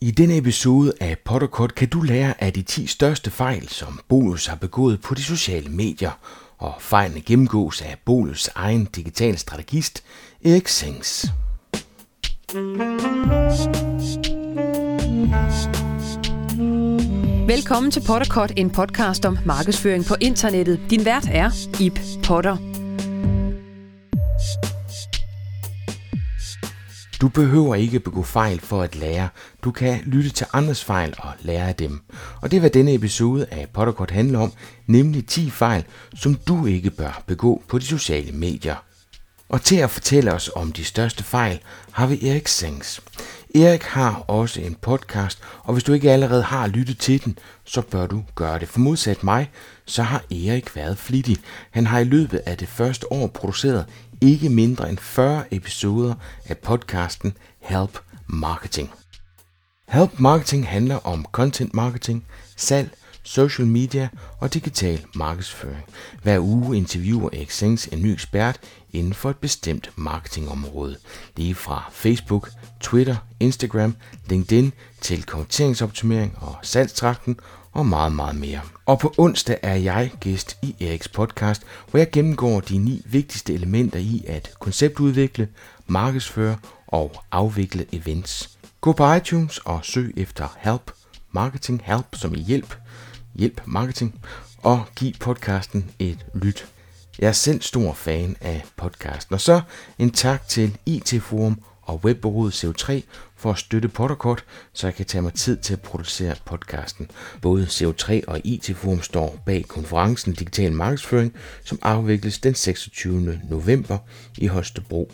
I denne episode af Potterkort kan du lære af de 10 største fejl, som Bolus har begået på de sociale medier, og fejlene gennemgås af Bolus egen digital strategist, Erik Sings. Velkommen til Potterkort, en podcast om markedsføring på internettet. Din vært er Ip Potter. Du behøver ikke begå fejl for at lære. Du kan lytte til andres fejl og lære af dem. Og det er hvad denne episode af Potterkort handler om, nemlig 10 fejl, som du ikke bør begå på de sociale medier. Og til at fortælle os om de største fejl, har vi Erik Sings. Erik har også en podcast, og hvis du ikke allerede har lyttet til den, så bør du gøre det. For modsat mig, så har Erik været flittig. Han har i løbet af det første år produceret ikke mindre end 40 episoder af podcasten Help Marketing. Help Marketing handler om content marketing, salg, social media og digital markedsføring. Hver uge interviewer Exchange en ny ekspert inden for et bestemt marketingområde. Lige fra Facebook, Twitter, Instagram, LinkedIn til konverteringsoptimering og salgstrakten og meget, meget mere. Og på onsdag er jeg gæst i Eriks podcast, hvor jeg gennemgår de ni vigtigste elementer i at konceptudvikle, markedsføre og afvikle events. Gå på iTunes og søg efter Help Marketing Help som i hjælp, hjælp marketing, og giv podcasten et lyt. Jeg er selv stor fan af podcasten. Og så en tak til IT Forum og webbureauet CO3 for at støtte Potterkort, så jeg kan tage mig tid til at producere podcasten. Både CO3 og IT Forum står bag konferencen Digital Markedsføring, som afvikles den 26. november i Holstebro.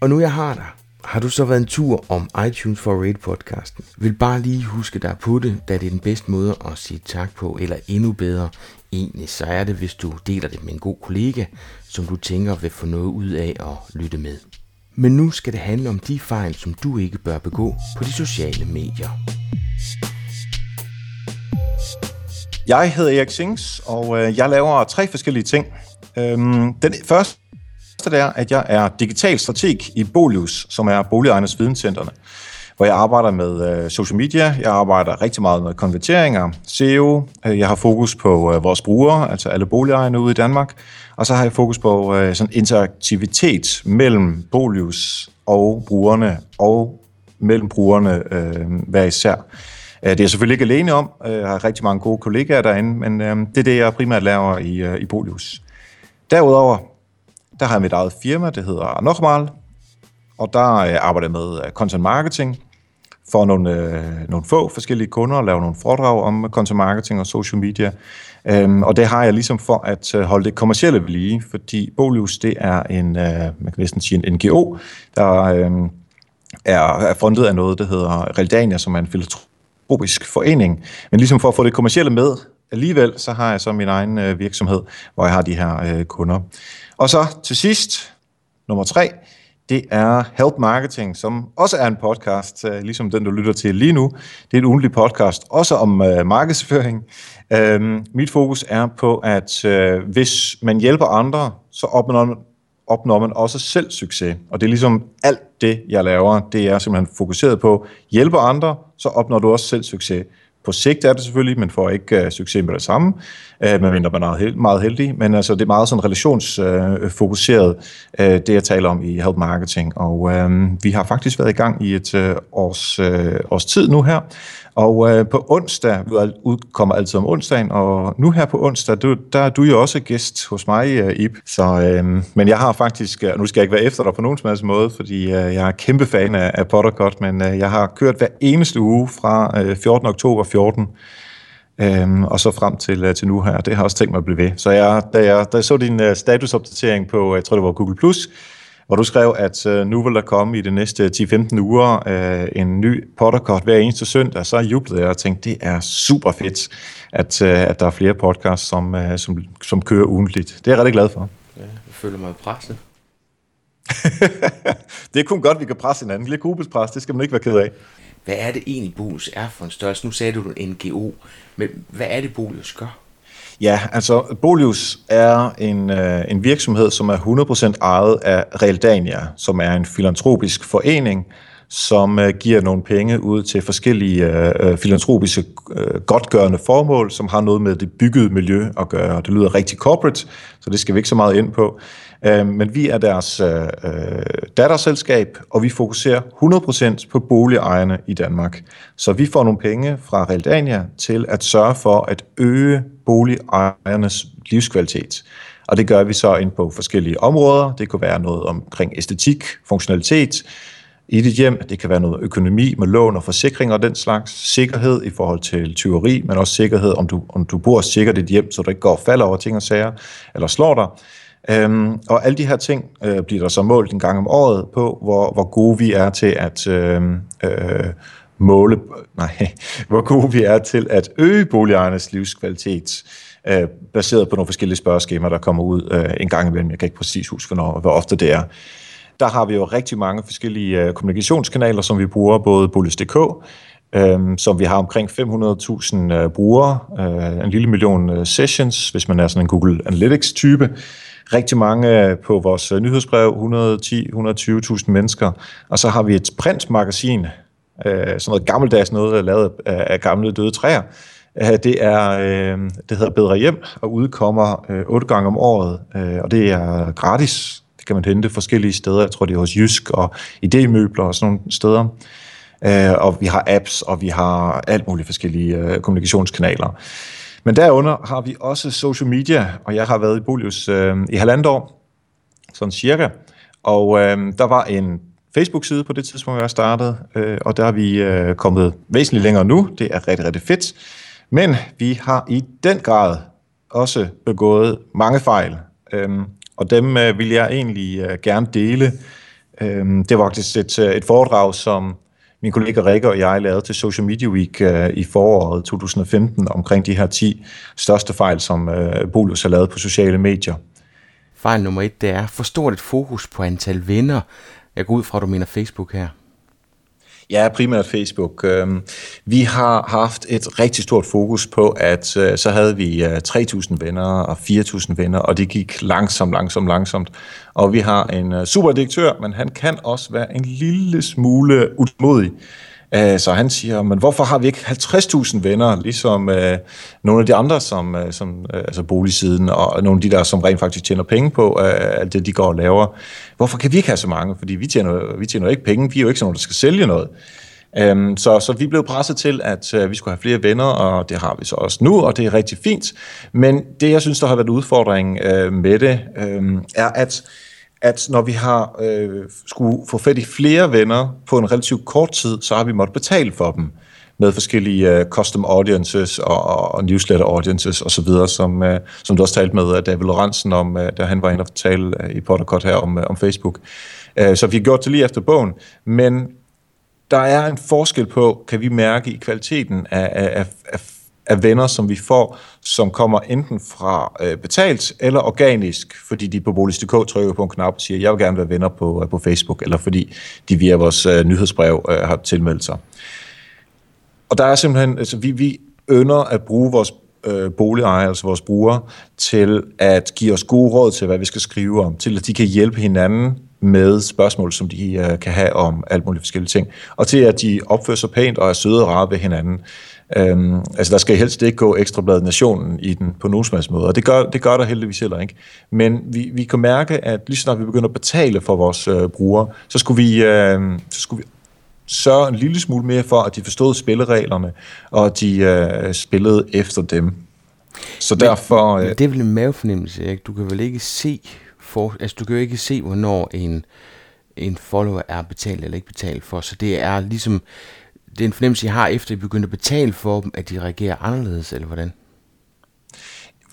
Og nu jeg har dig, har du så været en tur om iTunes for rate podcasten? Vil bare lige huske dig på det, da det er den bedste måde at sige tak på, eller endnu bedre, egentlig så er det, hvis du deler det med en god kollega, som du tænker vil få noget ud af at lytte med. Men nu skal det handle om de fejl, som du ikke bør begå på de sociale medier. Jeg hedder Erik Sings, og øh, jeg laver tre forskellige ting. Øhm, den første det er, at jeg er digital strateg i Bolius, som er Boligejernes Videnscentrene, hvor jeg arbejder med øh, social media, jeg arbejder rigtig meget med konverteringer, SEO, øh, jeg har fokus på øh, vores brugere, altså alle boligejerne ude i Danmark, og så har jeg fokus på øh, sådan interaktivitet mellem Bolius og brugerne, og mellem brugerne øh, hver især. Øh, det er jeg selvfølgelig ikke alene om. Øh, jeg har rigtig mange gode kollegaer derinde, men øh, det er det, jeg primært laver i, øh, i Bolius. Derudover der har jeg mit eget firma, det hedder Nochmal, og der arbejder jeg med content marketing for nogle, øh, nogle få forskellige kunder og lave nogle foredrag om content marketing og social media. Øhm, og det har jeg ligesom for at øh, holde det kommercielle ved lige, fordi Bolius det er en, øh, man kan næsten sige en NGO, der øh, er, er fundet af noget, der hedder Realdania, som er en filantropisk forening. Men ligesom for at få det kommercielle med, alligevel så har jeg så min egen øh, virksomhed, hvor jeg har de her øh, kunder. Og så til sidst, nummer tre, det er Help Marketing, som også er en podcast, øh, ligesom den, du lytter til lige nu. Det er en ugentlig podcast, også om øh, markedsføring. Øhm, mit fokus er på, at øh, hvis man hjælper andre, så opnår, man, opnår man også selv succes. Og det er ligesom alt det, jeg laver, det er simpelthen fokuseret på, hjælper andre, så opnår du også selv succes. På sigt er det selvfølgelig, men får ikke uh, succes med det samme, uh, medmindre man er held, meget heldig. Men altså, det er meget sådan relationsfokuseret, uh, uh, det jeg taler om i Help Marketing. Og uh, vi har faktisk været i gang i et uh, års, uh, års tid nu her, og øh, på onsdag, vi udkommer altid om onsdagen, og nu her på onsdag, du, der er du jo også gæst hos mig, øh, Ib. Så, øh, men jeg har faktisk, og nu skal jeg ikke være efter dig på nogen som helst måde, fordi øh, jeg er kæmpe fan af, af Pottercut, men øh, jeg har kørt hver eneste uge fra øh, 14. oktober 14 Øhm, og så frem til, uh, til nu her. Det har jeg også tænkt mig at blive ved. Så jeg, da, jeg, da jeg så din uh, statusopdatering på, jeg tror det var Google+, hvor du skrev, at øh, nu vil der komme i de næste 10-15 uger øh, en ny podcast hver eneste søndag, så jublede jeg og tænkte, det er super fedt, at, øh, at der er flere podcasts, som, øh, som, som kører ugentligt. Det er jeg rigtig glad for. Ja, jeg føler mig presset. det er kun godt, vi kan presse hinanden. Lidt gruppespres, det skal man ikke være ked af. Hvad er det egentlig, Bolius er for en størrelse? Nu sagde du en NGO, men hvad er det, Bolius gør? Ja, altså Bolius er en, øh, en virksomhed, som er 100% ejet af Realdania, som er en filantropisk forening, som øh, giver nogle penge ud til forskellige øh, øh, filantropiske øh, godtgørende formål, som har noget med det byggede miljø at gøre. Det lyder rigtig corporate, så det skal vi ikke så meget ind på. Øh, men vi er deres øh, øh datterselskab, og vi fokuserer 100% på boligejerne i Danmark. Så vi får nogle penge fra Realdania til at sørge for at øge boligejernes livskvalitet. Og det gør vi så ind på forskellige områder. Det kunne være noget omkring æstetik, funktionalitet i dit hjem. Det kan være noget økonomi med lån og forsikring og den slags. Sikkerhed i forhold til tyveri, men også sikkerhed, om du, om du bor sikkert i dit hjem, så du ikke går og falder over ting og sager, eller slår dig. Øhm, og alle de her ting øh, bliver der så målt en gang om året på, hvor, hvor gode vi er til at øh, øh, måle, nej, hvor gode vi er til at øge boligejernes livskvalitet øh, baseret på nogle forskellige spørgeskemaer, der kommer ud øh, en gang imellem. Jeg kan ikke præcis huske, hvornår, hvor ofte det er. Der har vi jo rigtig mange forskellige øh, kommunikationskanaler, som vi bruger, både Bolis.dk, øh, som vi har omkring 500.000 øh, brugere, øh, en lille million øh, sessions, hvis man er sådan en Google Analytics-type, rigtig mange øh, på vores øh, nyhedsbrev, 110-120.000 mennesker, og så har vi et printmagasin, øh, sådan noget gammeldags noget, lavet af gamle døde træer, øh, det er, øh, det hedder Bedre Hjem, og udkommer øh, otte gange om året, øh, og det er gratis. Det kan man hente forskellige steder. Jeg tror, det er hos Jysk og Idémøbler og sådan nogle steder. og vi har apps, og vi har alt muligt forskellige kommunikationskanaler. Men derunder har vi også social media, og jeg har været i Bolius øh, i halvandet år, sådan cirka. Og øh, der var en Facebook-side på det tidspunkt, jeg startede, øh, og der er vi kommet væsentligt længere nu. Det er rigtig, rigtig fedt. Men vi har i den grad også begået mange fejl, øh, og dem øh, vil jeg egentlig øh, gerne dele. Øh, det var faktisk et, et foredrag, som min kollega Rikke og jeg lavede til Social Media Week øh, i foråret 2015 omkring de her 10 største fejl, som øh, Bolus har lavet på sociale medier. Fejl nummer et, det er for stort et fokus på antal venner. Jeg går ud fra, at du mener Facebook her. Ja, primært Facebook. Øhm, vi har haft et rigtig stort fokus på, at øh, så havde vi øh, 3.000 venner og 4.000 venner, og det gik langsomt, langsomt, langsomt. Og vi har en øh, superdirektør, men han kan også være en lille smule utålmodig. Øh, så han siger, men hvorfor har vi ikke 50.000 venner, ligesom øh, nogle af de andre, som, øh, som øh, altså boligsiden, og nogle af de der, som rent faktisk tjener penge på øh, alt det, de går og laver. Hvorfor kan vi ikke have så mange? Fordi vi tjener, vi tjener ikke penge, vi er jo ikke sådan nogen, der skal sælge noget. Øhm, så, så vi blev presset til, at øh, vi skulle have flere venner, og det har vi så også nu, og det er rigtig fint. Men det, jeg synes, der har været udfordring øh, med det, øh, er, at at når vi har øh, skulle få fat i flere venner på en relativt kort tid, så har vi måttet betale for dem med forskellige uh, custom audiences og, og newsletter audiences osv., som, uh, som du også talte med uh, David Lorentzen om, uh, da han var inde og tale uh, i Potterkort her om, uh, om Facebook. Uh, så vi har gjort det lige efter bogen, men der er en forskel på, kan vi mærke i kvaliteten af, af, af af venner, som vi får, som kommer enten fra øh, betalt eller organisk, fordi de på Bolig.dk trykker på en knap og siger, jeg vil gerne være venner på, øh, på Facebook, eller fordi de via vores øh, nyhedsbrev øh, har tilmeldt sig. Og der er simpelthen, altså vi, vi ønder at bruge vores øh, boligejere, altså vores brugere, til at give os gode råd til, hvad vi skal skrive om, til at de kan hjælpe hinanden med spørgsmål, som de øh, kan have om alt muligt forskellige ting, og til at de opfører sig pænt og er søde og rare ved hinanden. Øhm, altså der skal helst ikke gå ekstrabladet nationen i den på nogen som helst måde, og det gør, det gør der heldigvis heller ikke. Men vi, vi kan mærke, at lige snart vi begynder at betale for vores øh, brugere, så skulle vi, øh, så skulle vi sørge en lille smule mere for, at de forstod spillereglerne, og de øh, spillede efter dem. Så men, derfor... Øh, det er vel en mavefornemmelse, ikke? Du kan vel ikke se, for, altså du kan jo ikke se, hvornår en, en follower er betalt eller ikke betalt for, så det er ligesom det er en fornemmelse, I har, efter I begynder at betale for dem, at de reagerer anderledes, eller hvordan?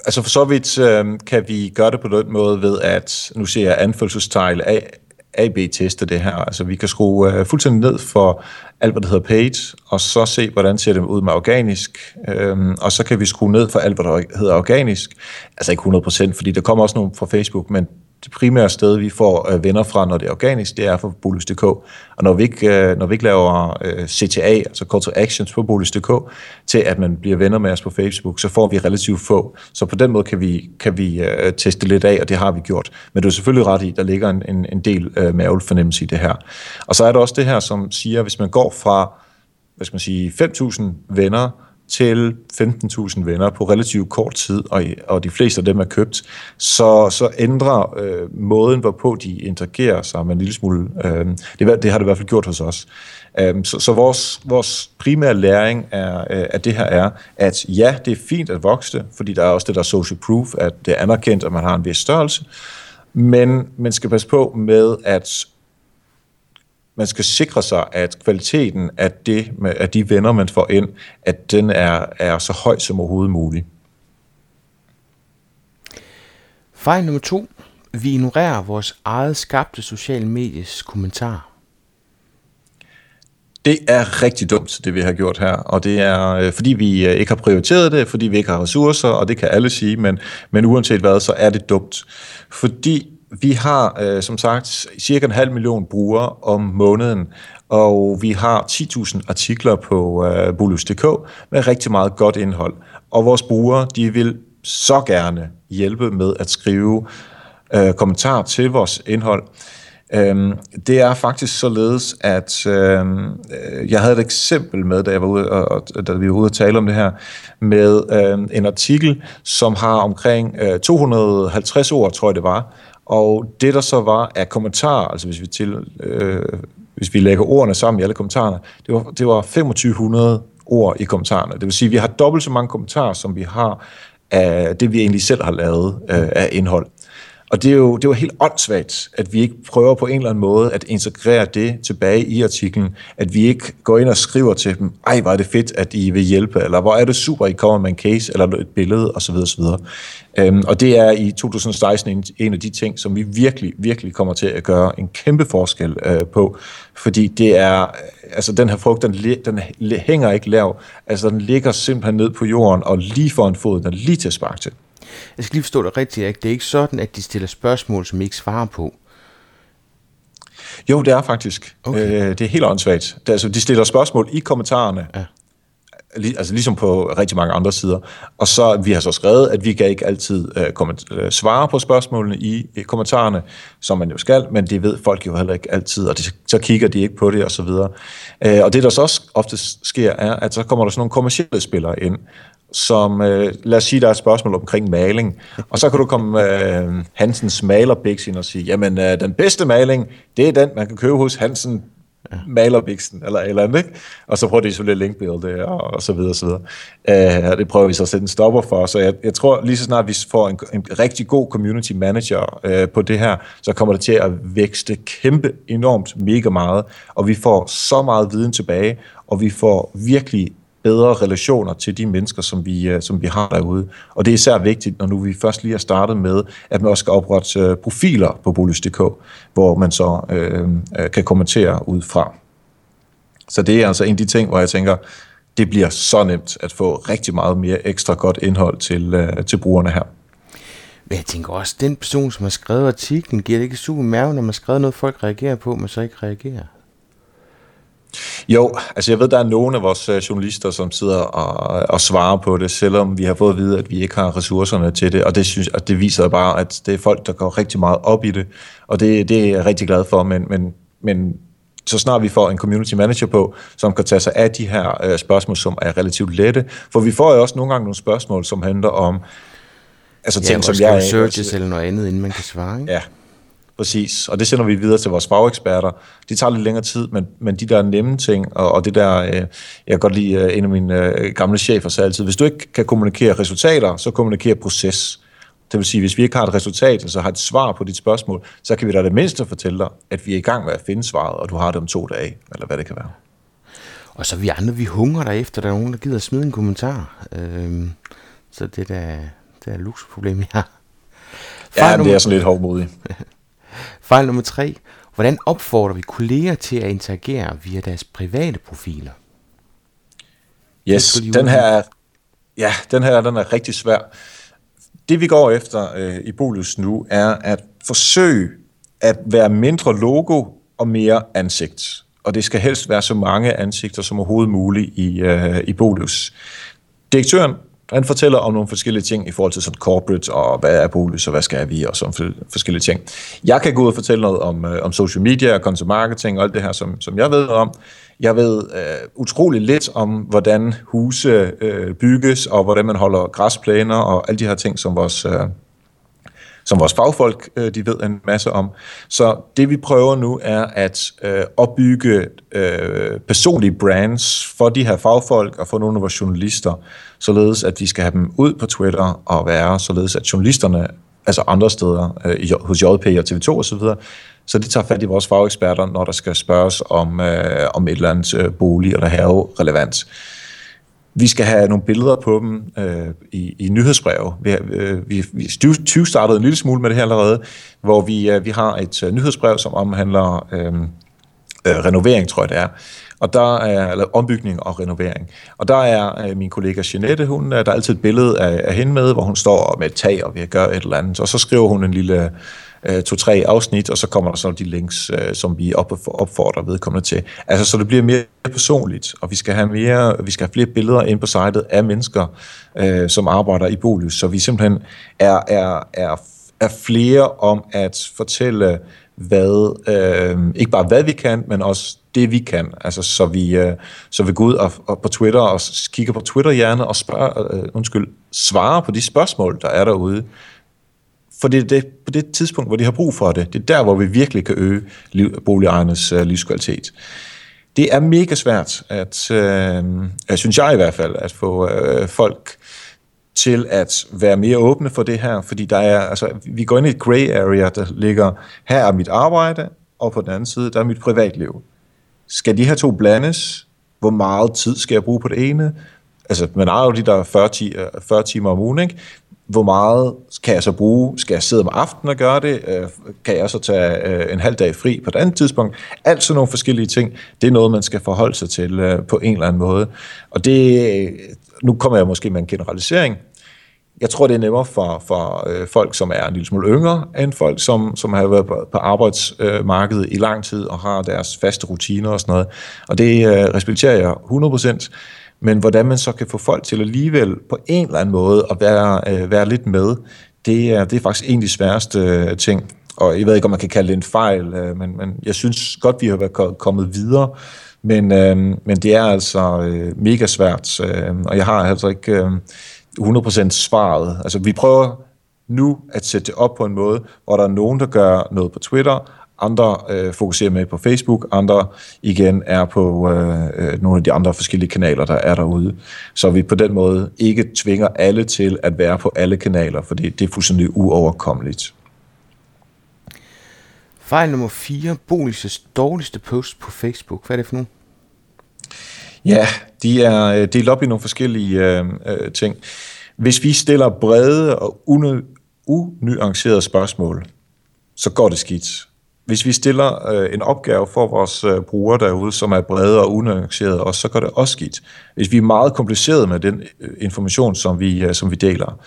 Altså for så vidt øh, kan vi gøre det på den måde ved, at nu ser jeg anfølgelsestegl af AB-teste det her. Altså vi kan skrue uh, fuldstændig ned for alt, hvad der hedder paid, og så se, hvordan ser det ud med organisk. Øhm, og så kan vi skrue ned for alt, hvad der hedder organisk. Altså ikke 100%, fordi der kommer også nogle fra Facebook, men det primære sted, vi får øh, venner fra, når det er organisk, det er fra Bolus.dk. Og når vi ikke, øh, når vi ikke laver øh, CTA, altså Call to Actions på Bolus.dk, til at man bliver venner med os på Facebook, så får vi relativt få. Så på den måde kan vi, kan vi øh, teste lidt af, og det har vi gjort. Men du er selvfølgelig ret i, der ligger en, en, en del øh, mavelfornemmelse i det her. Og så er der også det her, som siger, hvis man går fra hvad skal man sige, 5.000 venner til 15.000 venner på relativt kort tid, og, og de fleste af dem er købt, så, så ændrer øh, måden, hvorpå de interagerer sig med en lille smule. Øh, det, det har det i hvert fald gjort hos os. Øh, så så vores, vores primære læring er, øh, af det her er, at ja, det er fint at vokse, fordi der er også det der social proof, at det er anerkendt, at man har en vis størrelse, men man skal passe på med at man skal sikre sig, at kvaliteten af, det, af de venner, man får ind, at den er, er så høj som overhovedet muligt. Fejl nummer to. Vi ignorerer vores eget skabte sociale medies kommentar. Det er rigtig dumt, det vi har gjort her, og det er, øh, fordi vi øh, ikke har prioriteret det, fordi vi ikke har ressourcer, og det kan alle sige, men, men uanset hvad, så er det dumt. Fordi vi har øh, som sagt cirka en halv million brugere om måneden, og vi har 10.000 artikler på øh, bolus.dk med rigtig meget godt indhold. Og vores brugere, de vil så gerne hjælpe med at skrive øh, kommentarer til vores indhold. Øhm, det er faktisk således, at øhm, øh, jeg havde et eksempel med, da, jeg var ude, og, da vi var ude og tale om det her, med øh, en artikel, som har omkring øh, 250 ord, tror jeg det var, og det, der så var af kommentarer, altså hvis vi, til, øh, hvis vi lægger ordene sammen i alle kommentarerne, det var, det var 2500 ord i kommentarerne. Det vil sige, at vi har dobbelt så mange kommentarer, som vi har af det, vi egentlig selv har lavet øh, af indhold. Og det er, jo, det var helt åndssvagt, at vi ikke prøver på en eller anden måde at integrere det tilbage i artiklen. At vi ikke går ind og skriver til dem, ej, hvor er det fedt, at I vil hjælpe, eller hvor er det super, I kommer med en case, eller et billede, osv. osv. Øhm, og det er i 2016 en, en af de ting, som vi virkelig, virkelig kommer til at gøre en kæmpe forskel øh, på. Fordi det er, altså den her frugt, den, den hænger ikke lav. Altså den ligger simpelthen ned på jorden, og lige for en fod, den er lige til at sparke til. Jeg skal lige forstå det rigtigt, ikke? Det er ikke sådan, at de stiller spørgsmål, som I ikke svarer på. Jo, det er faktisk. Okay. Øh, det er helt åndssvagt. Det, altså, de stiller spørgsmål i kommentarerne. Ja. Lig, altså ligesom på rigtig mange andre sider. Og så vi har så skrevet, at vi kan ikke altid øh, komment- øh, svare på spørgsmålene i, i kommentarerne, som man jo skal, men det ved folk jo heller ikke altid, og de, så kigger de ikke på det og så videre. Øh, og det der så også ofte sker, er, at så kommer der sådan nogle kommersielle spillere ind, som, øh, lad os sige, der er et spørgsmål omkring maling, og så kan du komme øh, Hansens malerbix ind og sige, jamen øh, den bedste maling, det er den, man kan købe hos Hansen malerbiksen, eller eller andet, ikke? Og så prøver de selvfølgelig linkbuilde og, og så videre, og så videre. Øh, det prøver vi så at sætte en stopper for, så jeg, jeg tror lige så snart vi får en, en rigtig god community manager øh, på det her, så kommer det til at vækste kæmpe enormt mega meget, og vi får så meget viden tilbage, og vi får virkelig bedre relationer til de mennesker, som vi, øh, som vi har derude. Og det er især vigtigt, når nu vi først lige har startet med, at man også skal oprette øh, profiler på bolus.dk, hvor man så øh, øh, kan kommentere ud fra. Så det er altså en af de ting, hvor jeg tænker, det bliver så nemt at få rigtig meget mere ekstra godt indhold til, øh, til brugerne her. Men jeg tænker også, den person, som har skrevet artiklen, giver det ikke super mave, når man har skrevet noget, folk reagerer på, men så ikke reagerer? Jo, altså jeg ved, der er nogle af vores øh, journalister, som sidder og, og svarer på det, selvom vi har fået at vide, at vi ikke har ressourcerne til det, og det, synes, at det viser bare, at det er folk, der går rigtig meget op i det, og det, det er jeg rigtig glad for, men, men, men så snart vi får en community manager på, som kan tage sig af de her øh, spørgsmål, som er relativt lette, for vi får jo også nogle gange nogle spørgsmål, som handler om, altså ting, ja, som jeg... researches eller noget andet, inden man kan svare, ikke? Ja, Præcis, og det sender vi videre til vores fageksperter. Det tager lidt længere tid, men, men de der nemme ting, og, og det der, øh, jeg kan godt lide øh, en af mine øh, gamle chefer sagde altid, hvis du ikke kan kommunikere resultater, så kommunikere proces. Det vil sige, hvis vi ikke har et resultat, så altså har et svar på dit spørgsmål, så kan vi da det mindste fortælle dig, at vi er i gang med at finde svaret, og du har det om to dage, eller hvad det kan være. Og så vi andre, vi hungrer der efter, der er nogen, der gider at smide en kommentar. Øhm, så det er det er luksusproblem, vi har. Ja, det er sådan lidt hovmodigt. Fejl nummer tre. Hvordan opfordrer vi kolleger til at interagere via deres private profiler? Yes, den her, er, ja, den her den er rigtig svær. det vi går efter øh, i Bolus nu, er at forsøge at være mindre logo og mere ansigt. Og det skal helst være så mange ansigter som overhovedet muligt i, øh, i Bolus. Direktøren han fortæller om nogle forskellige ting i forhold til sådan corporate, og hvad er Bolus, og hvad skal vi, og sådan forskellige ting. Jeg kan gå ud og fortælle noget om, øh, om social media og content marketing og alt det her, som, som jeg ved om. Jeg ved øh, utrolig lidt om, hvordan huse øh, bygges, og hvordan man holder græsplæner, og alle de her ting, som vores, øh, som vores fagfolk øh, de ved en masse om. Så det vi prøver nu er at øh, opbygge øh, personlige brands for de her fagfolk og for nogle af vores journalister, således at vi skal have dem ud på Twitter og være således at journalisterne, altså andre steder øh, hos JP og TV2 osv., så de tager fat i vores fageksperter, når der skal spørges om, øh, om et eller andet øh, bolig eller have relevant. Vi skal have nogle billeder på dem øh, i, i nyhedsbreve. Vi, øh, vi, vi 20 startede en lille smule med det her allerede, hvor vi, øh, vi har et øh, nyhedsbrev, som omhandler øh, øh, renovering, tror jeg det er. Og der er, eller ombygning og renovering. Og der er øh, min kollega Jeanette, hun, øh, der er altid et billede af, af hende med, hvor hun står med et tag og vi gøre et eller andet. Og så skriver hun en lille øh, to-tre afsnit, og så kommer der så de links, øh, som vi op, opfordrer vedkommende til. Altså, så det bliver mere personligt, og vi skal have mere, vi skal have flere billeder ind på sitet af mennesker, øh, som arbejder i Bolus, så vi simpelthen er, er, er, er flere om at fortælle, hvad, øh, ikke bare hvad vi kan, men også det vi kan. Altså, så vi, øh, så vi går ud og, og på Twitter og kigger på Twitter-hjerne og spørger, øh, undskyld, svarer på de spørgsmål, der er derude. For det er det, på det tidspunkt, hvor de har brug for det. Det er der, hvor vi virkelig kan øge liv, boligejernes øh, livskvalitet. Det er mega svært, at, øh, jeg synes jeg i hvert fald, at få øh, folk til at være mere åbne for det her, fordi der er, altså, vi går ind i et gray area, der ligger, her er mit arbejde, og på den anden side, der er mit privatliv. Skal de her to blandes? Hvor meget tid skal jeg bruge på det ene? Altså, man har jo de der 40, 40 øh, timer om ugen, ikke? Hvor meget kan jeg så bruge? Skal jeg sidde om aftenen og gøre det? Øh, kan jeg så tage øh, en halv dag fri på et andet tidspunkt? Alt sådan nogle forskellige ting, det er noget, man skal forholde sig til øh, på en eller anden måde. Og det, nu kommer jeg måske med en generalisering. Jeg tror, det er nemmere for, for folk, som er en lille smule yngre, end folk, som, som har været på, arbejdsmarkedet i lang tid og har deres faste rutiner og sådan noget. Og det respekterer jeg 100%. Men hvordan man så kan få folk til alligevel på en eller anden måde at være, øh, være lidt med, det er, det er faktisk en af de sværeste øh, ting. Og jeg ved ikke, om man kan kalde det en fejl, øh, men, men jeg synes godt, vi har været kommet videre. Men, øh, men det er altså øh, mega svært, øh, og jeg har altså ikke øh, 100% svaret. Altså, vi prøver nu at sætte det op på en måde, hvor der er nogen, der gør noget på Twitter, andre øh, fokuserer med på Facebook, andre igen er på øh, øh, nogle af de andre forskellige kanaler, der er derude. Så vi på den måde ikke tvinger alle til at være på alle kanaler, for det, det er fuldstændig uoverkommeligt. Fejl nummer 4. Boligses dårligste post på Facebook. Hvad er det for nu? Ja, de er øh, delt op i nogle forskellige øh, øh, ting. Hvis vi stiller brede og unuancerede spørgsmål, så går det skidt hvis vi stiller øh, en opgave for vores øh, brugere derude, som er brede og unuanceret, og så går det også skidt. Hvis vi er meget komplicerede med den øh, information, som vi, øh, som vi deler,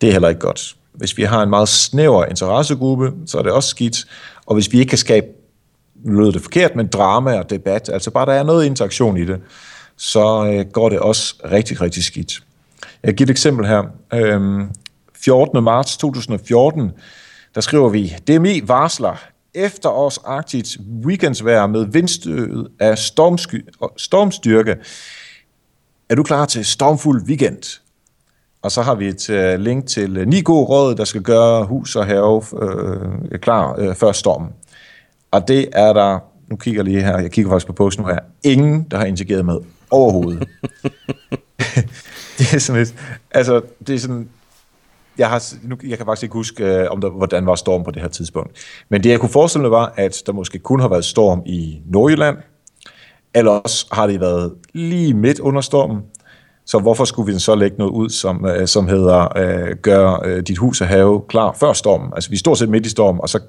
det er heller ikke godt. Hvis vi har en meget snæver interessegruppe, så er det også skidt. Og hvis vi ikke kan skabe, nu lød det forkert, men drama og debat, altså bare der er noget interaktion i det, så øh, går det også rigtig, rigtig skidt. Jeg giver et eksempel her. Øhm, 14. marts 2014, der skriver vi, DMI varsler, efterårsagtigt weekendsvejr med vindstød af stormsky, stormstyrke. Er du klar til stormfuld weekend? Og så har vi et uh, link til uh, ni gode råd, der skal gøre hus og have uh, klar uh, før stormen. Og det er der, nu kigger jeg lige her, jeg kigger faktisk på posten nu her, ingen, der har interageret med overhovedet. det er sådan lidt, altså, det er sådan, jeg, har, nu, jeg kan faktisk ikke huske, øh, om der, hvordan var storm på det her tidspunkt. Men det, jeg kunne forestille mig, var, at der måske kun har været storm i Nordjylland, eller også har det været lige midt under stormen. Så hvorfor skulle vi så lægge noget ud, som, øh, som hedder, øh, gør øh, dit hus og have klar før stormen? Altså, vi er stort set midt i stormen, og så,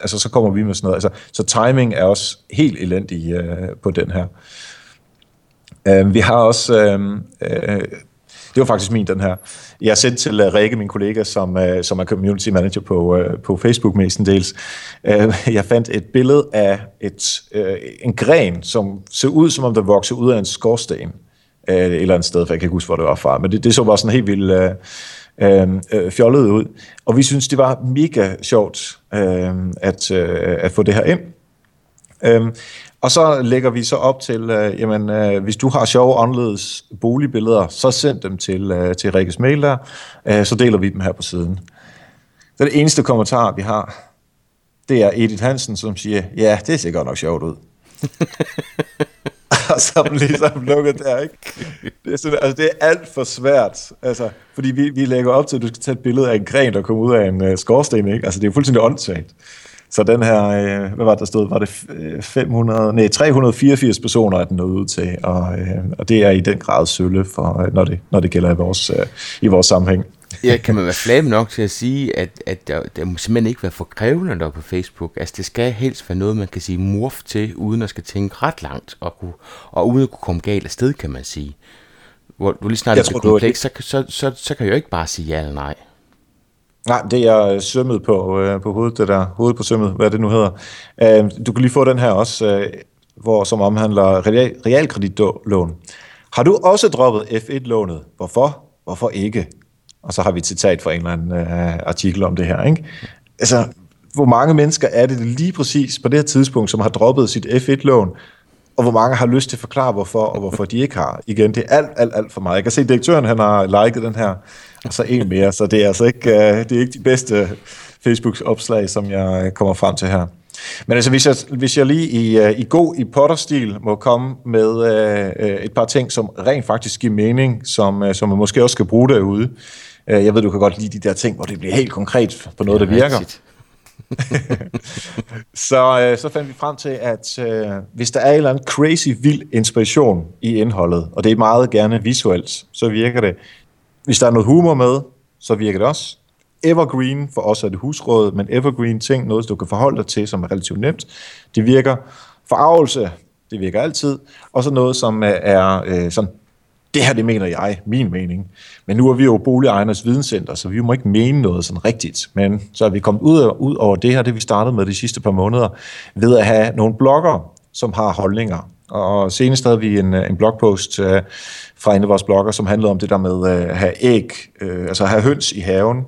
altså, så kommer vi med sådan noget. Altså, så timing er også helt elendig øh, på den her. Øh, vi har også... Øh, øh, det var faktisk min, den her. Jeg sendte til uh, Rikke, min kollega, som, uh, som er community manager på, uh, på Facebook mestendels. Uh, jeg fandt et billede af et, uh, en gren, som ser ud, som om der vokser ud af en skorsten. Uh, et eller andet sted, for jeg kan ikke huske, hvor det var fra. Men det, det så bare sådan helt vildt uh, Øh, fjollet ud. Og vi synes, det var mega sjovt øh, at, øh, at få det her ind. Øhm, og så lægger vi så op til, øh, jamen, øh, hvis du har sjove anderledes boligbilleder, så send dem til, øh, til Rikkes mail der, øh, så deler vi dem her på siden. Så det eneste kommentar, vi har, det er Edith Hansen, som siger, ja, det ser godt nok sjovt ud. og så er ligesom lukket der, ikke? Det er, sådan, altså, det er alt for svært, altså, fordi vi, vi lægger op til, at du skal tage et billede af en gren, der kommer ud af en uh, skorsten, ikke? Altså, det er fuldstændig åndssvagt. Så den her, øh, hvad var det, der stod? Var det 500, nej, 384 personer, er den nået ud til, og, øh, og det er i den grad sølle, for, øh, når, det, når det gælder i vores, øh, i vores sammenhæng. Ja, kan man være flab nok til at sige, at, at der, der må simpelthen ikke være for krævende der på Facebook. Altså, det skal helst være noget, man kan sige morf til, uden at skal tænke ret langt, og, kunne, og uden at kunne komme galt af sted, kan man sige. Hvor du lige snart er kompleks, så, så, så, så kan jeg jo ikke bare sige ja eller nej. Nej, det er sømmet på, øh, på hovedet, det der. Hovedet på sømmet, hvad det nu hedder. Øh, du kan lige få den her også, øh, hvor, som omhandler real, realkreditlån. Har du også droppet F1-lånet? Hvorfor? Hvorfor ikke? Og så har vi et citat fra en eller anden øh, artikel om det her. Ikke? Altså, hvor mange mennesker er det lige præcis på det her tidspunkt, som har droppet sit F1-lån, og hvor mange har lyst til at forklare, hvorfor, og hvorfor de ikke har. Igen, det er alt, alt, alt for meget. Jeg kan se, at direktøren han har liket den her, og så en mere, så det er altså ikke, uh, det er ikke de bedste Facebook opslag, som jeg kommer frem til her. Men altså, hvis jeg, hvis jeg lige i, uh, i god i Potter-stil må komme med uh, et par ting, som rent faktisk giver mening, som, som man måske også skal bruge derude. Jeg ved, du kan godt lide de der ting, hvor det bliver helt konkret på noget, ja, der virker. Rigtigt. så, øh, så fandt vi frem til, at øh, hvis der er en eller anden crazy vild inspiration i indholdet, og det er meget gerne visuelt, så virker det. Hvis der er noget humor med, så virker det også. Evergreen, for os er det husråd, men evergreen ting, noget du kan forholde dig til, som er relativt nemt, det virker. Forarvelse, det virker altid. Og så noget, som er øh, sådan det her, det mener jeg, min mening. Men nu er vi jo boligejernes videnscenter, så vi må ikke mene noget sådan rigtigt. Men så er vi kommet ud, ud over det her, det vi startede med de sidste par måneder, ved at have nogle blogger, som har holdninger. Og senest havde vi en, en blogpost uh, fra en af vores blogger, som handlede om det der med uh, at have æg, uh, altså have høns i haven,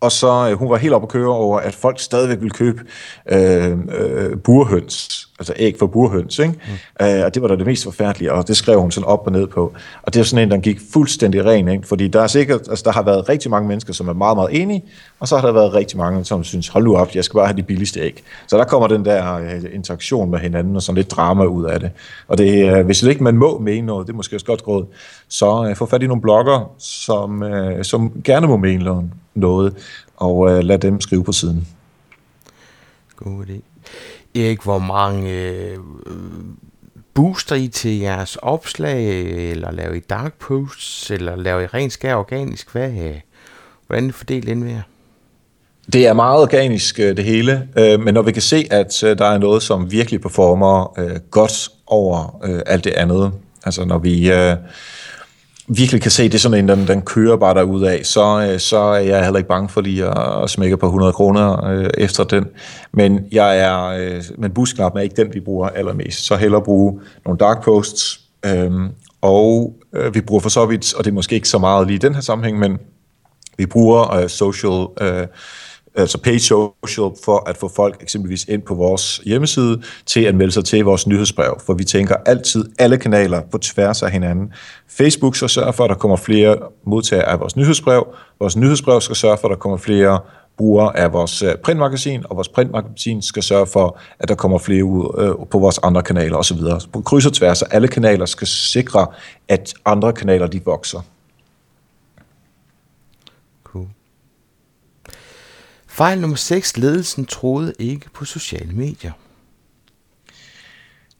og så øh, hun var helt op at køre over, at folk stadigvæk ville købe øh, øh, burhøns, altså æg for burhøns, ikke? Mm. Øh, og det var da det mest forfærdelige, og det skrev hun sådan op og ned på. Og det er sådan en, der gik fuldstændig ren, ikke? fordi der er sikkert, altså der har været rigtig mange mennesker, som er meget, meget enige, og så har der været rigtig mange, som synes, hold nu op, jeg skal bare have de billigste æg. Så der kommer den der øh, interaktion med hinanden, og sådan lidt drama ud af det. Og det, øh, hvis det ikke man må mene noget, det er måske også godt råd, så øh, få fat i nogle blogger, som, øh, som gerne må mene noget og øh, lad dem skrive på siden. God idé. Erik, hvor mange øh, booster I til jeres opslag, eller laver I dark posts, eller laver I rent skær organisk? Hvad, øh, hvordan er fordelt indved? Det er meget organisk, øh, det hele, øh, men når vi kan se, at øh, der er noget, som virkelig performer øh, godt over alt det andet, altså når vi virkelig kan se, at det er sådan en, den, den kører bare derud af, så, øh, så er jeg heller ikke bange for lige at, at smække på 100 kroner øh, efter den. Men jeg er, øh, men busknappen er ikke den, vi bruger allermest. Så hellere bruge nogle dark posts, øh, og øh, vi bruger for så vidt, og det er måske ikke så meget lige i den her sammenhæng, men vi bruger øh, social øh, altså page social, for at få folk eksempelvis ind på vores hjemmeside til at melde sig til vores nyhedsbrev, for vi tænker altid alle kanaler på tværs af hinanden. Facebook skal sørge for, at der kommer flere modtagere af vores nyhedsbrev. Vores nyhedsbrev skal sørge for, at der kommer flere brugere af vores øh, printmagasin, og vores printmagasin skal sørge for, at der kommer flere ud øh, på vores andre kanaler osv. På kryds og tværs, alle kanaler skal sikre, at andre kanaler de vokser. Fejl nummer 6. Ledelsen troede ikke på sociale medier.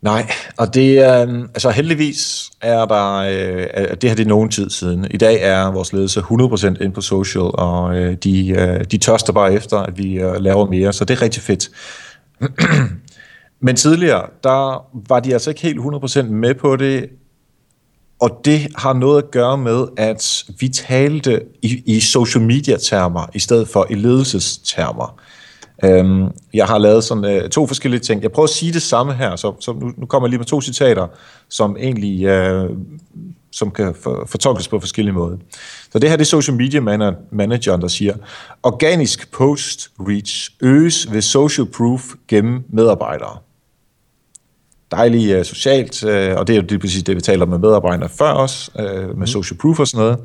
Nej, og det er, øh, altså heldigvis er der, øh, det her det er nogen tid siden. I dag er vores ledelse 100% ind på social, og øh, de, øh, de tørster bare efter, at vi øh, laver mere, så det er rigtig fedt. Men tidligere, der var de altså ikke helt 100% med på det, og det har noget at gøre med, at vi talte i, i social media-termer, i stedet for i ledelsestermer. Øhm, jeg har lavet sådan øh, to forskellige ting. Jeg prøver at sige det samme her, så, så nu, nu kommer jeg lige med to citater, som egentlig øh, som kan for, fortolkes på forskellige måder. Så det her det er social media manageren, der siger, organisk post reach øges ved social proof gennem medarbejdere. Dejligt uh, socialt, uh, og det er jo det, præcis det, vi taler med medarbejdere før os, uh, med mm. social proof og sådan noget.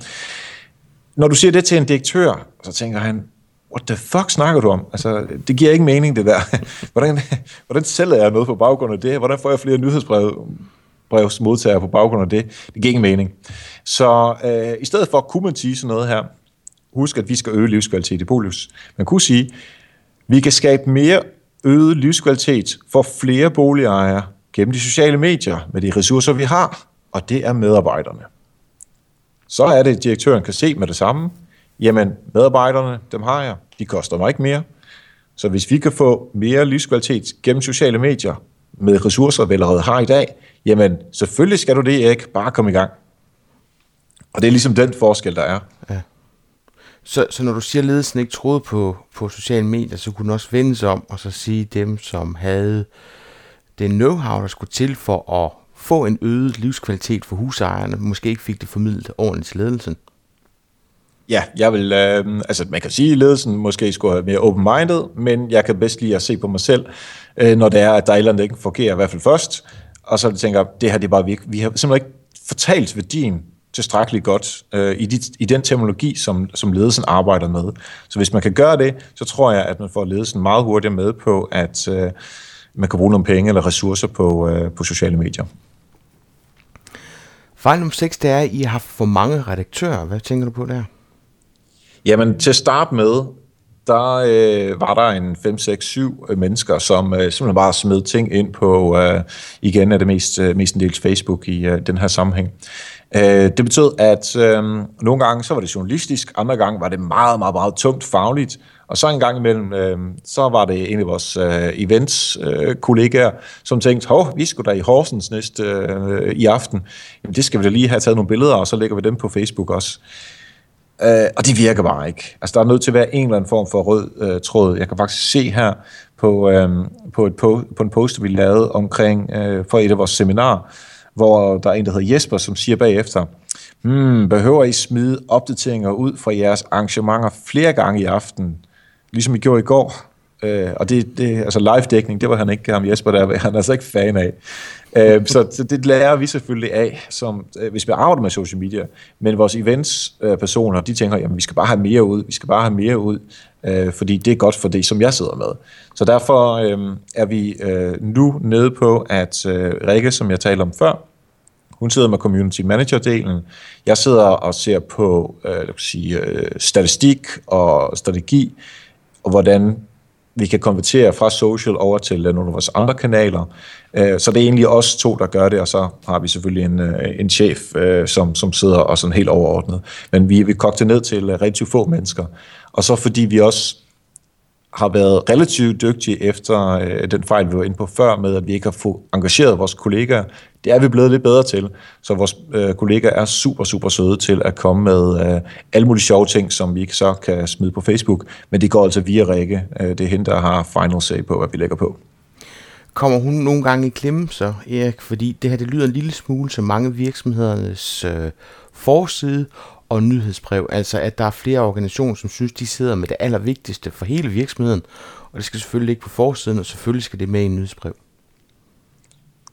Når du siger det til en direktør, så tænker han, what the fuck snakker du om? Altså, det giver ikke mening, det der. hvordan, hvordan sælger jeg noget på baggrund af det? Hvordan får jeg flere nyhedsbreve brevsmodtager på baggrund af det? Det giver ingen mening. Så øh, i stedet for kunne man sige sådan noget her, husk, at vi skal øge livskvalitet i Bolius. Man kunne sige, vi kan skabe mere øget livskvalitet for flere boligejere gennem de sociale medier med de ressourcer, vi har, og det er medarbejderne. Så er det, at direktøren kan se med det samme, jamen medarbejderne, dem har jeg, de koster mig ikke mere. Så hvis vi kan få mere livskvalitet gennem sociale medier med ressourcer, vi allerede har i dag, jamen selvfølgelig skal du det ikke, bare komme i gang. Og det er ligesom den forskel, der er. Ja. Så, så når du siger, at ledelsen ikke troede på, på sociale medier, så kunne den også vende sig om og så sige dem, som havde det know-how, der skulle til for at få en øget livskvalitet for husejerne, måske ikke fik det formidlet ordentligt til ledelsen. Ja, jeg vil, øh, altså man kan sige, at ledelsen måske skulle have mere open-minded, men jeg kan bedst lide at se på mig selv, øh, når det er, at der eller andet, ikke fungerer, i hvert fald først, og så tænker jeg, det her det er bare, vi, vi har simpelthen ikke fortalt værdien tilstrækkeligt godt øh, i, de, i den terminologi, som, som ledelsen arbejder med. Så hvis man kan gøre det, så tror jeg, at man får ledelsen meget hurtigt med på, at øh, man kan bruge nogle penge eller ressourcer på, øh, på sociale medier. Fejl nummer 6, det er, at I har for mange redaktører. Hvad tænker du på der? Jamen, til at starte med, der øh, var der en 5, 6, 7 mennesker, som øh, simpelthen bare smed ting ind på, øh, igen er det mest, øh, mest en del Facebook i øh, den her sammenhæng. Øh, det betød, at øh, nogle gange så var det journalistisk, andre gange var det meget, meget, meget tungt fagligt, og så en gang imellem, øh, så var det en af vores øh, events-kollegaer, øh, som tænkte, hov, vi skulle da i Horsens næste øh, i aften. Jamen, det skal vi da lige have taget nogle billeder, og så lægger vi dem på Facebook også. Øh, og det virker bare ikke. Altså, der er nødt til at være en eller anden form for rød øh, tråd. Jeg kan faktisk se her på, øh, på, et po- på en post, vi lavede omkring øh, for et af vores seminarer, hvor der er en, der hedder Jesper, som siger bagefter, hmm, behøver I smide opdateringer ud fra jeres arrangementer flere gange i aften, ligesom I gjorde i går? Øh, og det, det, altså live-dækning, det var han ikke, ham Jesper der, han er altså ikke fan af. Øh, så, så det lærer vi selvfølgelig af, som, øh, hvis vi arbejder med social media. Men vores events-personer, øh, de tænker, jamen vi skal bare have mere ud, vi skal bare have mere ud, øh, fordi det er godt for det, som jeg sidder med. Så derfor øh, er vi øh, nu nede på, at øh, Rikke, som jeg talte om før, hun sidder med community manager-delen. Jeg sidder og ser på øh, sige, øh, statistik og strategi, og hvordan vi kan konvertere fra social over til nogle af vores andre kanaler. Øh, så det er egentlig os to, der gør det, og så har vi selvfølgelig en, øh, en chef, øh, som, som sidder og sådan helt overordnet. Men vi, vi kogte ned til relativt få mennesker. Og så fordi vi også har været relativt dygtige efter øh, den fejl, vi var inde på før, med at vi ikke har fået engageret vores kollegaer. Det er vi blevet lidt bedre til, så vores øh, kollegaer er super, super søde til at komme med øh, alle mulige sjove ting, som vi ikke så kan smide på Facebook, men det går altså via Rikke. Øh, det er hende, der har final say på, hvad vi lægger på. Kommer hun nogle gange i klemme så, Erik? Fordi det her, det lyder en lille smule som mange virksomhedernes øh, forside, og nyhedsbrev. Altså at der er flere organisationer, som synes, de sidder med det allervigtigste for hele virksomheden, og det skal selvfølgelig ligge på forsiden, og selvfølgelig skal det med i en nyhedsbrev.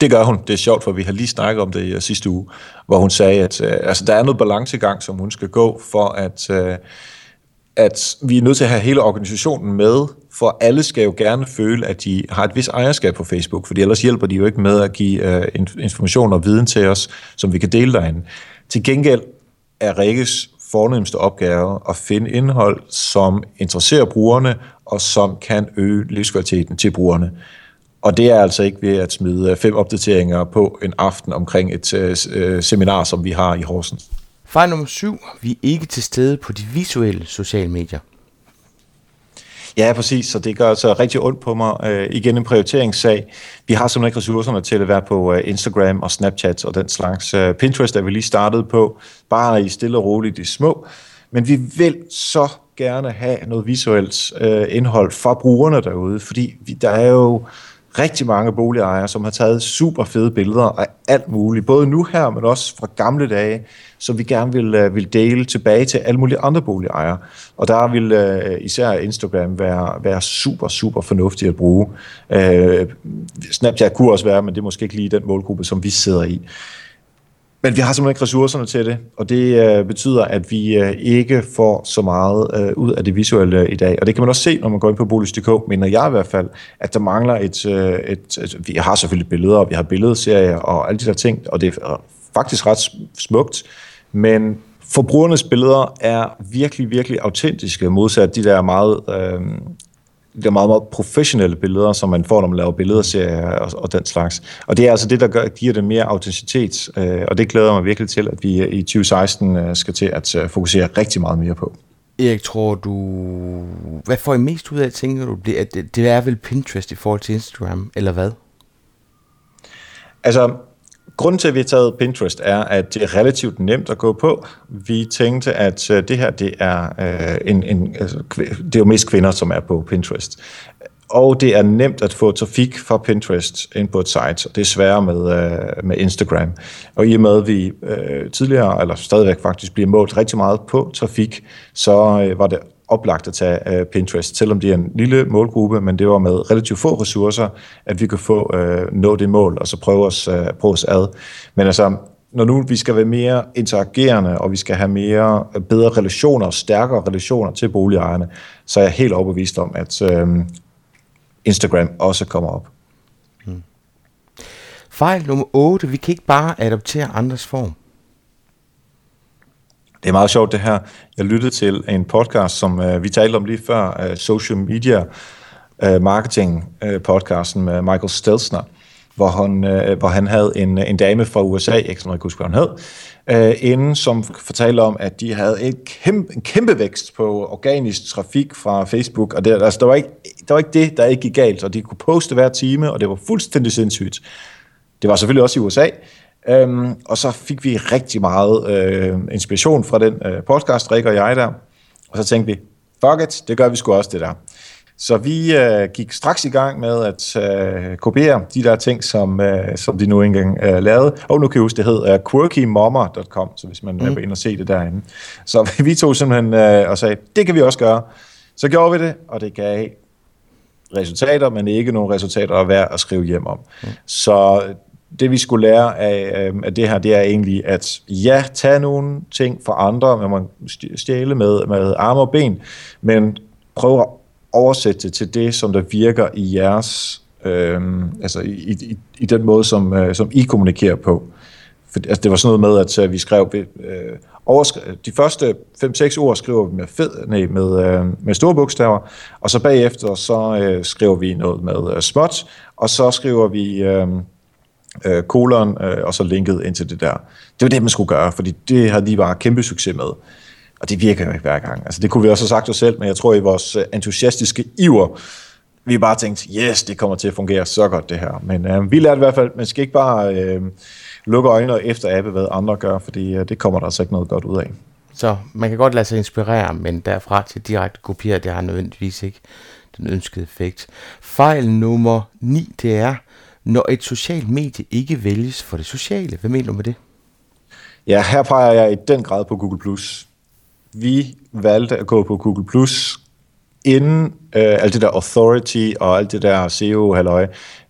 Det gør hun. Det er sjovt, for vi har lige snakket om det i sidste uge, hvor hun sagde, at øh, altså, der er noget balancegang, som hun skal gå for, at, Øh, at vi er nødt til at have hele organisationen med, for alle skal jo gerne føle, at de har et vis ejerskab på Facebook, for ellers hjælper de jo ikke med at give uh, information og viden til os, som vi kan dele derinde. Til gengæld er Rikkes fornemmeste opgave at finde indhold, som interesserer brugerne, og som kan øge livskvaliteten til brugerne. Og det er altså ikke ved at smide øh, fem opdateringer på en aften omkring et øh, øh, seminar, som vi har i Horsens. Fejl nummer syv. Vi er ikke til stede på de visuelle sociale medier. Ja, præcis, så det gør så rigtig ondt på mig. Øh, igen en prioriteringssag. Vi har simpelthen ikke ressourcerne til at være på øh, Instagram og Snapchat og den slags. Øh, Pinterest er vi lige startet på, bare i stille og roligt i små. Men vi vil så gerne have noget visuelt øh, indhold fra brugerne derude, fordi vi, der er jo rigtig mange boligejere, som har taget super fede billeder af alt muligt, både nu her, men også fra gamle dage, som vi gerne vil, øh, vil dele tilbage til alle mulige andre boligejere. Og der vil øh, især Instagram være, være super, super fornuftig at bruge. Øh, Snapchat kunne også være, men det er måske ikke lige den målgruppe, som vi sidder i. Men vi har simpelthen ikke ressourcerne til det, og det øh, betyder, at vi øh, ikke får så meget øh, ud af det visuelle øh, i dag. Og det kan man også se, når man går ind på Bolig.dk, mener jeg i hvert fald, at der mangler et, øh, et, et... Vi har selvfølgelig billeder, og vi har billedserier og alle de der ting, og det er øh, faktisk ret smukt, men forbrugernes billeder er virkelig, virkelig autentiske, modsat de der meget... Øh, det er meget, meget professionelle billeder, som man får, når man laver billedserier og, og den slags. Og det er altså det, der gør, giver det mere autenticitet, øh, og det glæder mig virkelig til, at vi i 2016 øh, skal til at øh, fokusere rigtig meget mere på. Erik, tror du... Hvad får I mest ud af, tænker du? Det, det, det er vel Pinterest i forhold til Instagram, eller hvad? Altså, Grunden til, at vi har taget Pinterest, er, at det er relativt nemt at gå på. Vi tænkte, at øh, det her det er, øh, en, en, altså, det er jo mest kvinder, som er på Pinterest. Og det er nemt at få trafik fra Pinterest ind på et site, og det er sværere med, øh, med Instagram. Og i og med, at vi øh, tidligere, eller stadigvæk faktisk, bliver målt rigtig meget på trafik, så øh, var det oplagt at tage øh, Pinterest, selvom det er en lille målgruppe, men det var med relativt få ressourcer, at vi kunne få øh, nå det mål, og så prøve os, øh, prøve os ad. Men altså, når nu vi skal være mere interagerende, og vi skal have mere øh, bedre relationer, stærkere relationer til boligejerne, så er jeg helt overbevist om, at øh, Instagram også kommer op. Hmm. Fejl nummer 8. Vi kan ikke bare adoptere andres form. Det er meget sjovt det her. Jeg lyttede til en podcast, som øh, vi talte om lige før, øh, Social Media øh, Marketing øh, podcasten med Michael Stelzner, hvor han, øh, hvor han havde en, øh, en dame fra USA, ikke som jeg huske, hvad hun hed, øh, inden som fortalte om, at de havde en kæmpe, en kæmpe vækst på organisk trafik fra Facebook, og det, altså, der, var ikke, der var ikke det, der ikke gik galt, og de kunne poste hver time, og det var fuldstændig sindssygt. Det var selvfølgelig også i USA, Øhm, og så fik vi rigtig meget øh, inspiration fra den øh, podcast, Rikke og jeg der. Og så tænkte vi, fuck it, det gør vi sgu også det der. Så vi øh, gik straks i gang med at øh, kopiere de der ting, som, øh, som de nu engang øh, lavede. Og nu kan jeg huske, det hed øh, quirkymommer.com, så hvis man mm. er inde og se det derinde. Så vi tog simpelthen øh, og sagde, det kan vi også gøre. Så gjorde vi det, og det gav resultater, men ikke nogen resultater at være at skrive hjem om. Mm. Så det vi skulle lære af, øhm, af det her, det er egentlig, at ja, tage nogle ting fra andre, man må stjæle med, med arme og ben, men prøv at oversætte det til det, som der virker i jeres, øh, altså i, i, i den måde, som, øh, som I kommunikerer på. For, altså, det var sådan noget med, at øh, vi skrev, øh, overskri- de første 5-6 ord skriver vi med, fed, nej, med, øh, med store bogstaver, og så bagefter så øh, skriver vi noget med øh, småt, og så skriver vi... Øh, øh, kolon, øh, og så linket ind til det der. Det var det, man skulle gøre, fordi det havde de bare kæmpe succes med. Og det virker jo ikke hver gang. Altså, det kunne vi også have sagt os selv, men jeg tror, i vores øh, entusiastiske iver, vi bare tænkt, yes, det kommer til at fungere så godt det her. Men øh, vi lærte i hvert fald, man skal ikke bare øh, lukke øjnene efter appe, hvad andre gør, fordi øh, det kommer der altså ikke noget godt ud af. Så man kan godt lade sig inspirere, men derfra til direkte kopiere, det har nødvendigvis ikke den ønskede effekt. Fejl nummer 9, det er, når et socialt medie ikke vælges for det sociale. Hvad mener du med det? Ja, her peger jeg i den grad på Google+. Vi valgte at gå på Google+, inden øh, alt det der authority og alt det der SEO-halløj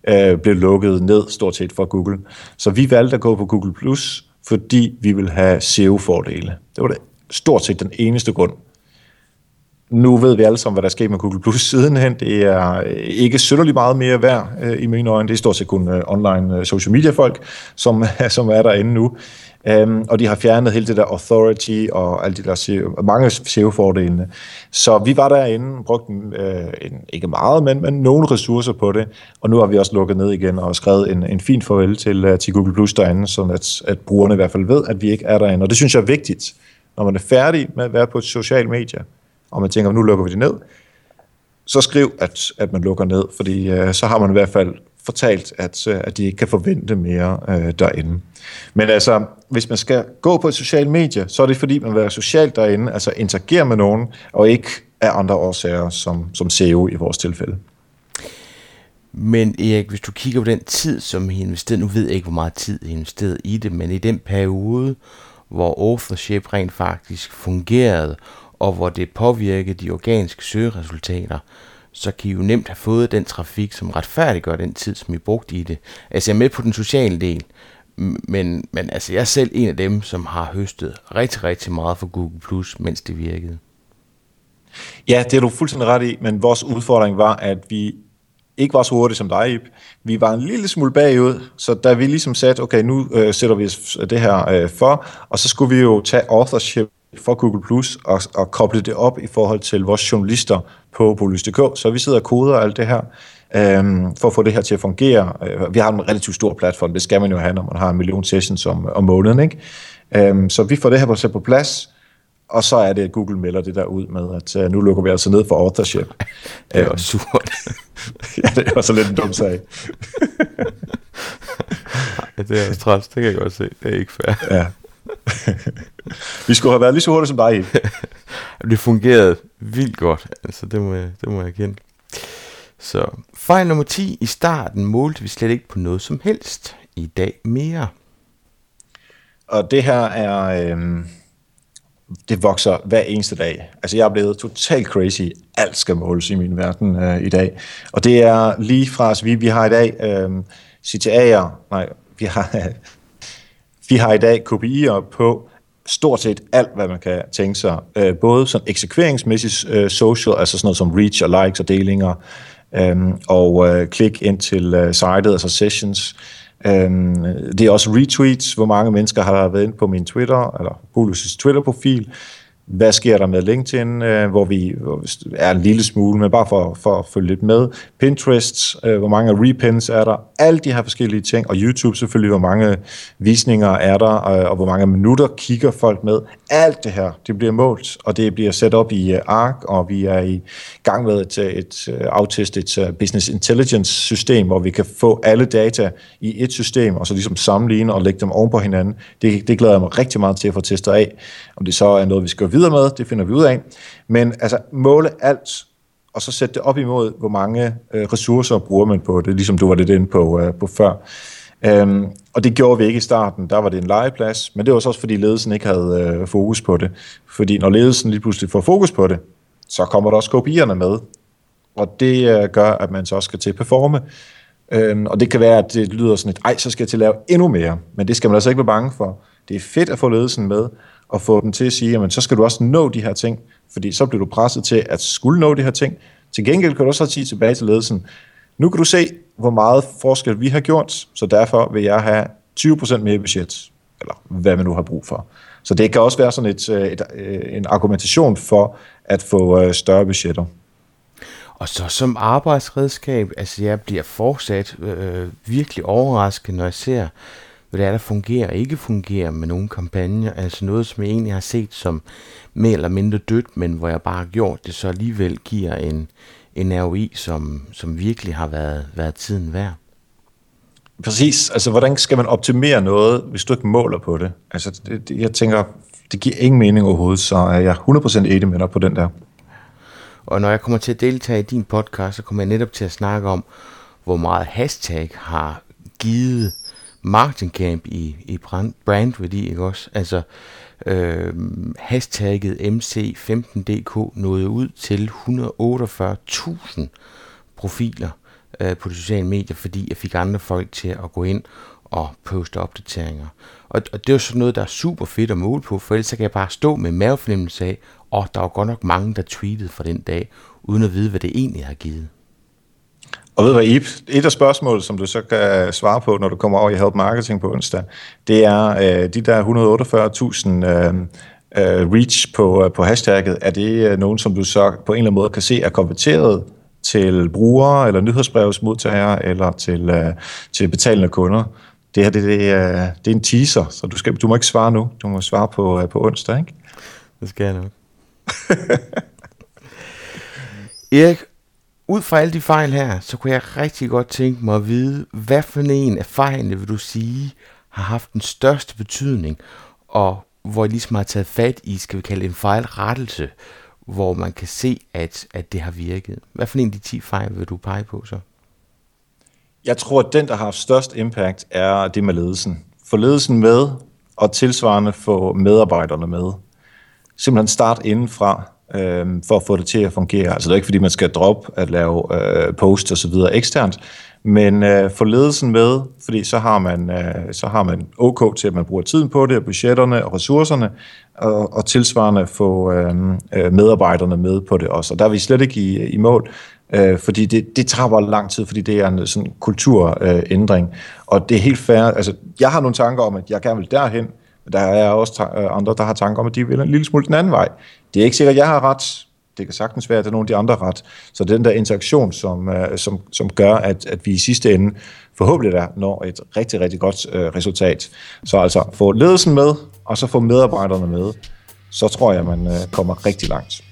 øh, blev lukket ned stort set fra Google. Så vi valgte at gå på Google+, fordi vi vil have SEO-fordele. Det var det stort set den eneste grund. Nu ved vi alle sammen, hvad der sker med Google Plus sidenhen. Det er øh, ikke sønderlig meget mere værd øh, i mine øjne. Det er stort set kun øh, online øh, social media folk, som, som er derinde nu. Um, og de har fjernet hele det der authority og alle de der SEO, mange SEO-fordelene. Så vi var derinde, brugte øh, en, ikke meget, men, men nogle ressourcer på det, og nu har vi også lukket ned igen og skrevet en, en fin farvel til, uh, til Google Plus derinde, så at, at brugerne i hvert fald ved, at vi ikke er derinde. Og det synes jeg er vigtigt, når man er færdig med at være på et socialt medie, og man tænker, nu lukker vi det ned, så skriv, at, at man lukker ned, fordi øh, så har man i hvert fald fortalt, at, øh, at de ikke kan forvente mere øh, derinde. Men altså, hvis man skal gå på et socialt medie, så er det fordi, man vil være socialt derinde, altså interagere med nogen, og ikke af andre årsager, som, som SEO i vores tilfælde. Men Erik, hvis du kigger på den tid, som I investerede, nu ved jeg ikke, hvor meget tid I investerede i det, men i den periode, hvor authorship rent faktisk fungerede, og hvor det påvirkede de organiske søgeresultater, så kan I jo nemt have fået den trafik, som retfærdiggør den tid, som I brugte i det. Altså jeg er med på den sociale del, men, men altså jeg er selv en af dem, som har høstet rigtig, rigtig meget for Google+, Plus, mens det virkede. Ja, det er du fuldstændig ret i, men vores udfordring var, at vi ikke var så hurtige som dig, Ip. Vi var en lille smule bagud, så da vi ligesom sagde, okay, nu øh, sætter vi det her øh, for, og så skulle vi jo tage authorship for Google Plus og, og koble det op i forhold til vores journalister på Polys.dk. Så vi sidder og koder alt det her øhm, for at få det her til at fungere. Øh, vi har en relativt stor platform, det skal man jo have, når man har en million sessions om, om måneden. Ikke? Øhm, så vi får det her på, på plads, og så er det, at Google melder det der ud med, at uh, nu lukker vi altså ned for authorship. det er også surt. ja, det er også lidt en dum sag. det er også træls, det kan jeg godt se. Det er ikke fair. ja. Vi skulle have været lige så hurtigt som dig. det fungerede vildt godt, altså det må jeg, det må jeg kende. Så fejl nummer 10. I starten målte vi slet ikke på noget som helst. I dag mere. Og det her er... Øh det vokser hver eneste dag. Altså jeg er blevet totalt crazy. Alt skal måles i min verden øh, i dag. Og det er lige fra, altså vi, vi har i dag øh, CTA'er, nej, vi har, vi har i dag KPI'er på stort set alt, hvad man kan tænke sig. Øh, både sådan eksekveringsmæssigt øh, social, altså sådan noget som reach og likes og delinger, øh, og øh, klik ind til øh, sitet, altså sessions, Øh, det er også retweets, hvor mange mennesker har været inde på min Twitter, eller Polus' Twitter-profil, hvad sker der med LinkedIn, øh, hvor vi er en lille smule, men bare for, for at følge lidt med. Pinterest, øh, hvor mange repins er der, alle de her forskellige ting, og YouTube selvfølgelig, hvor mange visninger er der, øh, og hvor mange minutter kigger folk med. Alt det her, det bliver målt, og det bliver sat op i øh, ARK, og vi er i gang med et, øh, et, et uh, business intelligence system, hvor vi kan få alle data i et system, og så ligesom sammenligne og lægge dem oven på hinanden. Det, det glæder jeg mig rigtig meget til at få testet af. Om det så er noget, vi skal videre med, det finder vi ud af. Men altså måle alt, og så sætte det op imod, hvor mange øh, ressourcer bruger man på det, ligesom du var lidt inde på, øh, på før. Øhm, og det gjorde vi ikke i starten, der var det en legeplads, men det var også fordi ledelsen ikke havde øh, fokus på det. Fordi når ledelsen lige pludselig får fokus på det, så kommer der også kopierne med. Og det øh, gør, at man så også skal til at performe. Øhm, og det kan være, at det lyder sådan et, ej, så skal jeg til at lave endnu mere. Men det skal man altså ikke være bange for. Det er fedt at få ledelsen med, og få dem til at sige, jamen så skal du også nå de her ting, fordi så bliver du presset til at skulle nå de her ting. Til gengæld kan du også sige tilbage til ledelsen, nu kan du se, hvor meget forskel vi har gjort, så derfor vil jeg have 20% mere budget, eller hvad man nu har brug for. Så det kan også være sådan et, øh, et, et, en argumentation for at få øh, større budgetter. Og så som arbejdsredskab, altså jeg bliver fortsat øh, virkelig overrasket, når jeg ser, hvad det er, der fungerer og ikke fungerer med nogle kampagner. Altså noget, som jeg egentlig har set som mere eller mindre dødt, men hvor jeg bare har gjort det, så alligevel giver en, en ROI, som, som virkelig har været, været tiden værd. Præcis. Altså, hvordan skal man optimere noget, hvis du ikke måler på det? Altså, det, det, jeg tænker, det giver ingen mening overhovedet, så er jeg 100% enig med dig på den der. Og når jeg kommer til at deltage i din podcast, så kommer jeg netop til at snakke om, hvor meget hashtag har givet marketingcamp i, i brand, brandværdi, ikke også? Altså, øh, hashtagget MC15DK nåede ud til 148.000 profiler øh, på de sociale medier, fordi jeg fik andre folk til at gå ind og poste opdateringer. Og, og det er jo sådan noget, der er super fedt at måle på, for ellers så kan jeg bare stå med mavefornemmelse af, og der var godt nok mange, der tweetede for den dag, uden at vide, hvad det egentlig har givet. Og ved du hvad, Ip, et af spørgsmålene, som du så kan svare på, når du kommer over i Help Marketing på onsdag, det er øh, de der 148.000 øh, øh, reach på, øh, på hashtagget. Er det øh, nogen, som du så på en eller anden måde kan se er konverteret til brugere, eller nyhedsbrevsmodtagere, eller til, øh, til betalende kunder? Det her det, det, øh, er, det er en teaser, så du, skal, du må ikke svare nu. Du må svare på, øh, på onsdag, ikke? Det skal jeg nok. Erik, ud fra alle de fejl her, så kunne jeg rigtig godt tænke mig at vide, hvad for en af fejlene vil du sige har haft den største betydning, og hvor I ligesom har taget fat i, skal vi kalde en fejlrettelse, hvor man kan se, at, at det har virket. Hvad for en af de 10 fejl vil du pege på så? Jeg tror, at den, der har haft størst impact, er det med ledelsen. Få ledelsen med, og tilsvarende få medarbejderne med. Simpelthen start indenfra, øh, for at få det til at fungere. Altså det er ikke, fordi man skal droppe at lave øh, post og så videre eksternt, men øh, få ledelsen med, fordi så har man øh, så har man OK til, at man bruger tiden på det, og budgetterne og ressourcerne, og, og tilsvarende få øh, øh, medarbejderne med på det også. Og der er vi slet ikke i, i mål, øh, fordi det, det tager bare lang tid, fordi det er en sådan kulturændring. Øh, og det er helt fair. Altså, jeg har nogle tanker om, at jeg gerne vil derhen, men der er også øh, andre, der har tanker om, at de vil en lille smule den anden vej. Det er ikke sikkert, at jeg har ret. Det kan sagtens være, at det er nogle af de andre ret. Så den der interaktion, som, øh, som, som gør, at, at vi i sidste ende forhåbentlig der når et rigtig, rigtig godt øh, resultat. Så altså få ledelsen med, og så få medarbejderne med, så tror jeg, man øh, kommer rigtig langt.